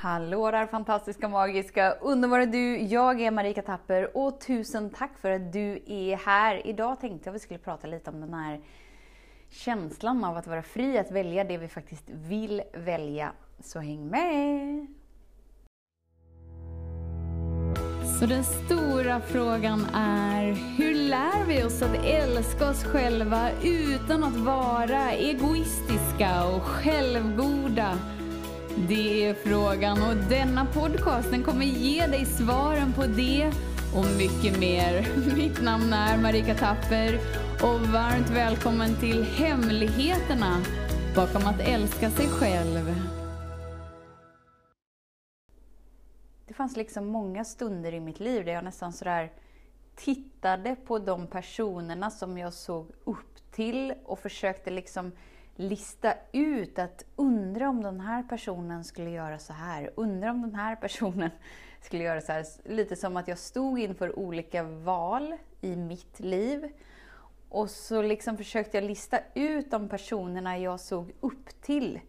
Hallå där fantastiska, magiska, underbara du! Jag är Marika Tapper och tusen tack för att du är här. Idag tänkte jag att vi skulle prata lite om den här känslan av att vara fri att välja det vi faktiskt vill välja. Så häng med! Så den stora frågan är, hur lär vi oss att älska oss själva utan att vara egoistiska och självgoda? Det är frågan och denna podcast den kommer ge dig svaren på det och mycket mer. Mitt namn är Marika Tapper och varmt välkommen till Hemligheterna bakom att älska sig själv. Det fanns liksom många stunder i mitt liv där jag nästan sådär tittade på de personerna som jag såg upp till och försökte liksom lista ut att undra om den här personen skulle göra så här, undra om den här personen skulle göra så här. Lite som att jag stod inför olika val i mitt liv. Och så liksom försökte jag lista ut de personerna jag såg upp till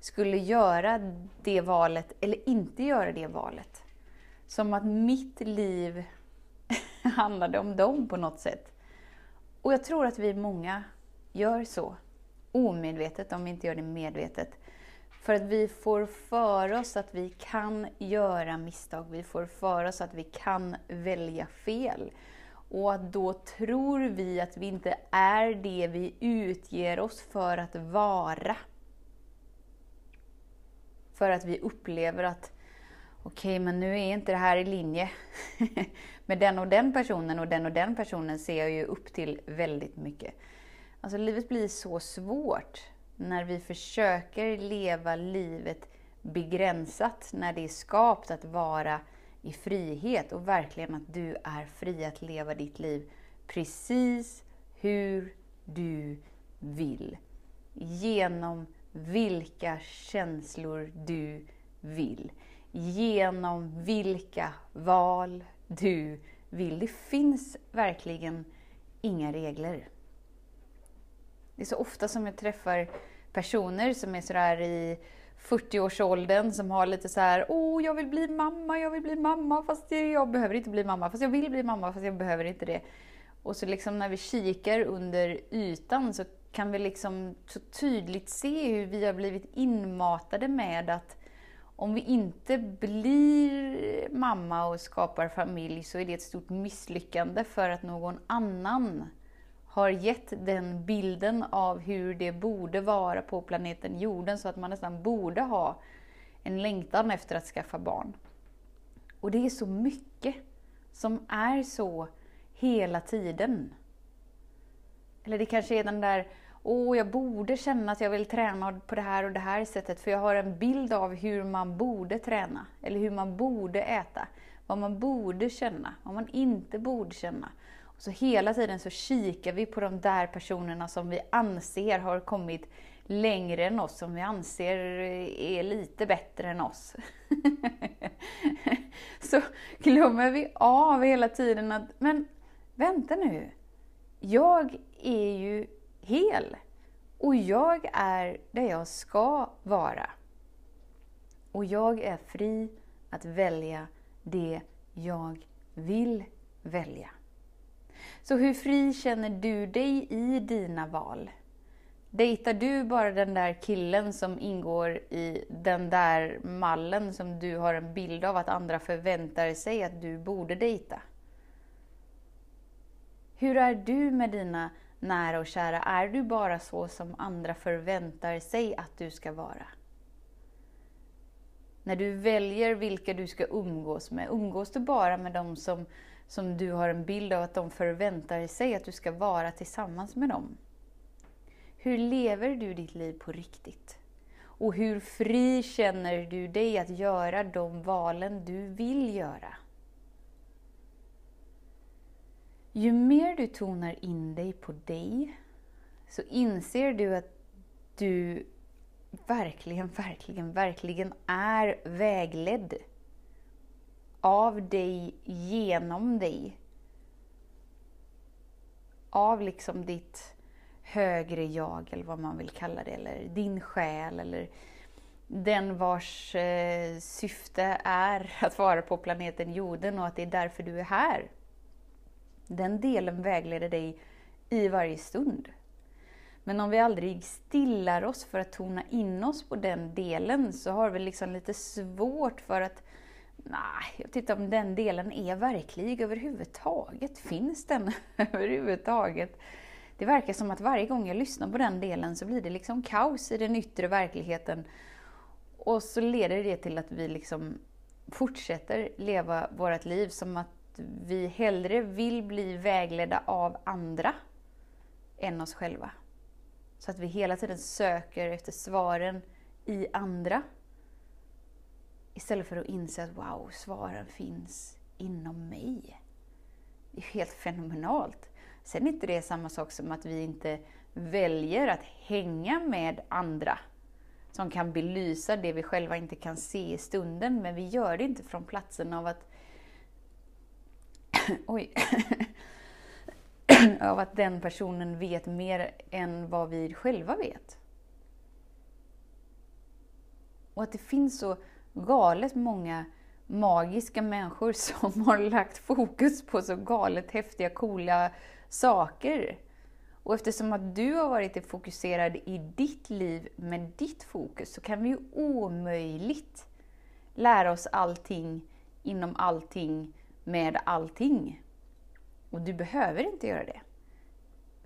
skulle göra det valet eller inte göra det valet. Som att mitt liv handlade om dem på något sätt. Och jag tror att vi många gör så omedvetet om vi inte gör det medvetet. För att vi får för oss att vi kan göra misstag, vi får för oss att vi kan välja fel. Och att då tror vi att vi inte är det vi utger oss för att vara. För att vi upplever att okej, okay, men nu är inte det här i linje med den och den personen och den och den personen ser jag ju upp till väldigt mycket. Alltså livet blir så svårt när vi försöker leva livet begränsat, när det är skapat att vara i frihet och verkligen att du är fri att leva ditt liv precis hur du vill. Genom vilka känslor du vill. Genom vilka val du vill. Det finns verkligen inga regler. Det är så ofta som jag träffar personer som är sådär i 40-årsåldern som har lite så här, åh jag vill bli mamma, jag vill bli mamma fast jag behöver inte bli mamma, fast jag vill bli mamma fast jag behöver inte det. Och så liksom när vi kikar under ytan så kan vi liksom så tydligt se hur vi har blivit inmatade med att om vi inte blir mamma och skapar familj så är det ett stort misslyckande för att någon annan har gett den bilden av hur det borde vara på planeten jorden så att man nästan borde ha en längtan efter att skaffa barn. Och det är så mycket som är så hela tiden. Eller det kanske är den där, åh jag borde känna att jag vill träna på det här och det här sättet för jag har en bild av hur man borde träna, eller hur man borde äta, vad man borde känna, vad man inte borde känna. Så hela tiden så kikar vi på de där personerna som vi anser har kommit längre än oss, som vi anser är lite bättre än oss. så glömmer vi av hela tiden att, men vänta nu. Jag är ju hel. Och jag är där jag ska vara. Och jag är fri att välja det jag vill välja. Så hur fri känner du dig i dina val? Dejtar du bara den där killen som ingår i den där mallen som du har en bild av att andra förväntar sig att du borde dejta? Hur är du med dina nära och kära? Är du bara så som andra förväntar sig att du ska vara? När du väljer vilka du ska umgås med, umgås du bara med de som som du har en bild av att de förväntar sig att du ska vara tillsammans med dem. Hur lever du ditt liv på riktigt? Och hur fri känner du dig att göra de valen du vill göra? Ju mer du tonar in dig på dig, så inser du att du verkligen, verkligen, verkligen är vägledd av dig, genom dig. Av liksom ditt högre jag, eller vad man vill kalla det, eller din själ, eller den vars eh, syfte är att vara på planeten jorden och att det är därför du är här. Den delen vägleder dig i varje stund. Men om vi aldrig stillar oss för att tona in oss på den delen så har vi liksom lite svårt för att Nej, jag vet inte om den delen är verklig överhuvudtaget. Finns den överhuvudtaget? Det verkar som att varje gång jag lyssnar på den delen så blir det liksom kaos i den yttre verkligheten. Och så leder det till att vi liksom fortsätter leva vårt liv som att vi hellre vill bli vägledda av andra än oss själva. Så att vi hela tiden söker efter svaren i andra. Istället för att inse att wow, svaren finns inom mig. Det är helt fenomenalt. Sen är inte det samma sak som att vi inte väljer att hänga med andra som kan belysa det vi själva inte kan se i stunden, men vi gör det inte från platsen av att Oj. av att den personen vet mer än vad vi själva vet. Och att det finns så galet många magiska människor som har lagt fokus på så galet häftiga, coola saker. Och eftersom att du har varit fokuserad i ditt liv med ditt fokus så kan vi ju omöjligt lära oss allting inom allting med allting. Och du behöver inte göra det.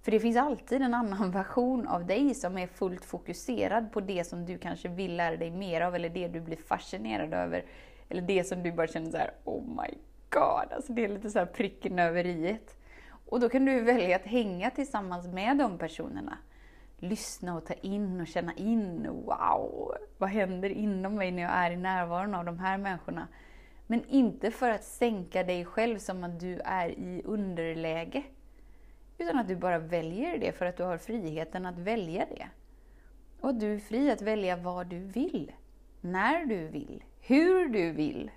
För det finns alltid en annan version av dig som är fullt fokuserad på det som du kanske vill lära dig mer av, eller det du blir fascinerad över. Eller det som du bara känner så här: oh my god, alltså det är lite så här pricken över iet. Och då kan du välja att hänga tillsammans med de personerna. Lyssna och ta in och känna in, wow, vad händer inom mig när jag är i närvaron av de här människorna? Men inte för att sänka dig själv som att du är i underläge. Utan att du bara väljer det för att du har friheten att välja det. Och du är fri att välja vad du vill. När du vill. Hur du vill.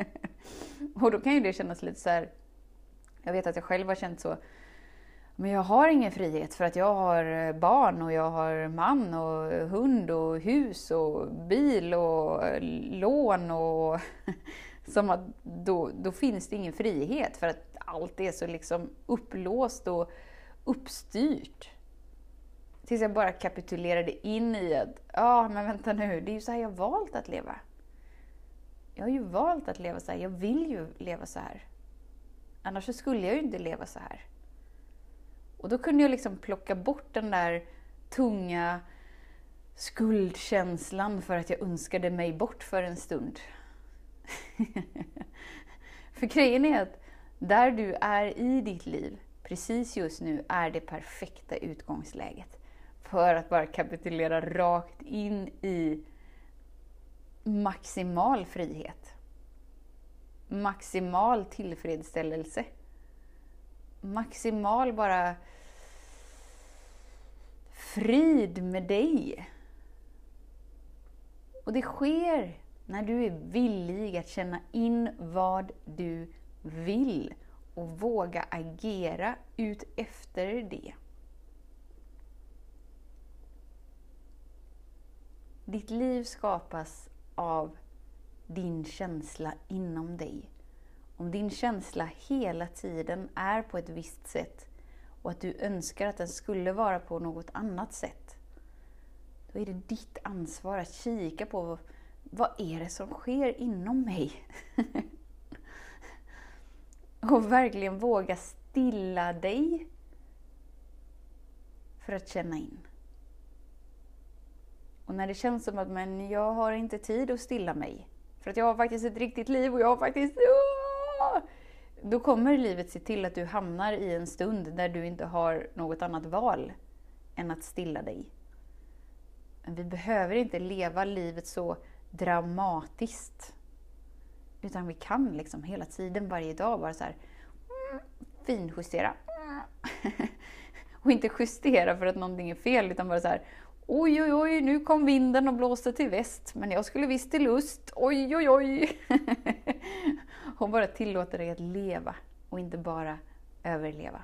och då kan ju det kännas lite så här, Jag vet att jag själv har känt så. Men jag har ingen frihet för att jag har barn och jag har man och hund och hus och bil och lån och som att då, då finns det ingen frihet för att allt är så liksom upplåst och uppstyrt. Tills jag bara kapitulerade in i att, ja ah, men vänta nu, det är ju så här jag valt att leva. Jag har ju valt att leva så här, jag vill ju leva så här. Annars så skulle jag ju inte leva så här. Och då kunde jag liksom plocka bort den där tunga skuldkänslan för att jag önskade mig bort för en stund. för grejen är att där du är i ditt liv, precis just nu, är det perfekta utgångsläget. För att bara kapitulera rakt in i maximal frihet. Maximal tillfredsställelse. Maximal bara frid med dig. Och det sker när du är villig att känna in vad du vill och våga agera ut efter det. Ditt liv skapas av din känsla inom dig. Om din känsla hela tiden är på ett visst sätt och att du önskar att den skulle vara på något annat sätt, då är det ditt ansvar att kika på vad är det som sker inom mig? och verkligen våga stilla dig för att känna in. Och när det känns som att men jag har inte tid att stilla mig, för att jag har faktiskt ett riktigt liv och jag har faktiskt... Då kommer livet se till att du hamnar i en stund där du inte har något annat val än att stilla dig. Men vi behöver inte leva livet så dramatiskt. Utan vi kan liksom hela tiden, varje dag, bara så här mm, finjustera. och inte justera för att någonting är fel, utan bara så här Oj, oj, oj, nu kom vinden och blåste till väst, men jag skulle visst till lust. Oj, oj, oj. och bara tillåta dig att leva och inte bara överleva.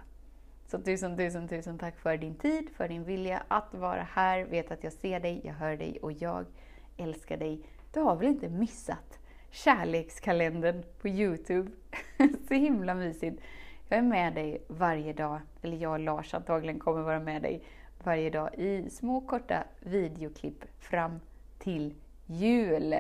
Så tusen, tusen, tusen tack för din tid, för din vilja att vara här. Vet att jag ser dig, jag hör dig och jag älskar dig. Du har väl inte missat kärlekskalendern på Youtube? Så himla mysigt. Jag är med dig varje dag, eller jag och Lars antagligen kommer vara med dig varje dag i små korta videoklipp fram till jul.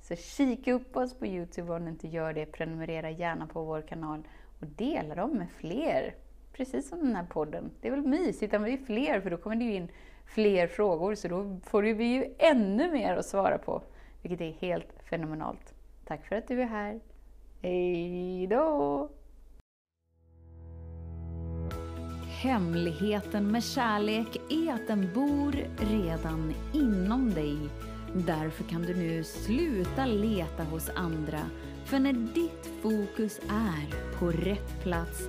Så kika upp oss på Youtube om du inte gör det. Prenumerera gärna på vår kanal och dela dem med fler. Precis som den här podden. Det är väl mysigt om vi är fler, för då kommer det ju in fler frågor, så då får vi ju ännu mer att svara på, vilket är helt fenomenalt. Tack för att du är här. Hej då! Hemligheten med kärlek är att den bor redan inom dig. Därför kan du nu sluta leta hos andra. För när ditt fokus är på rätt plats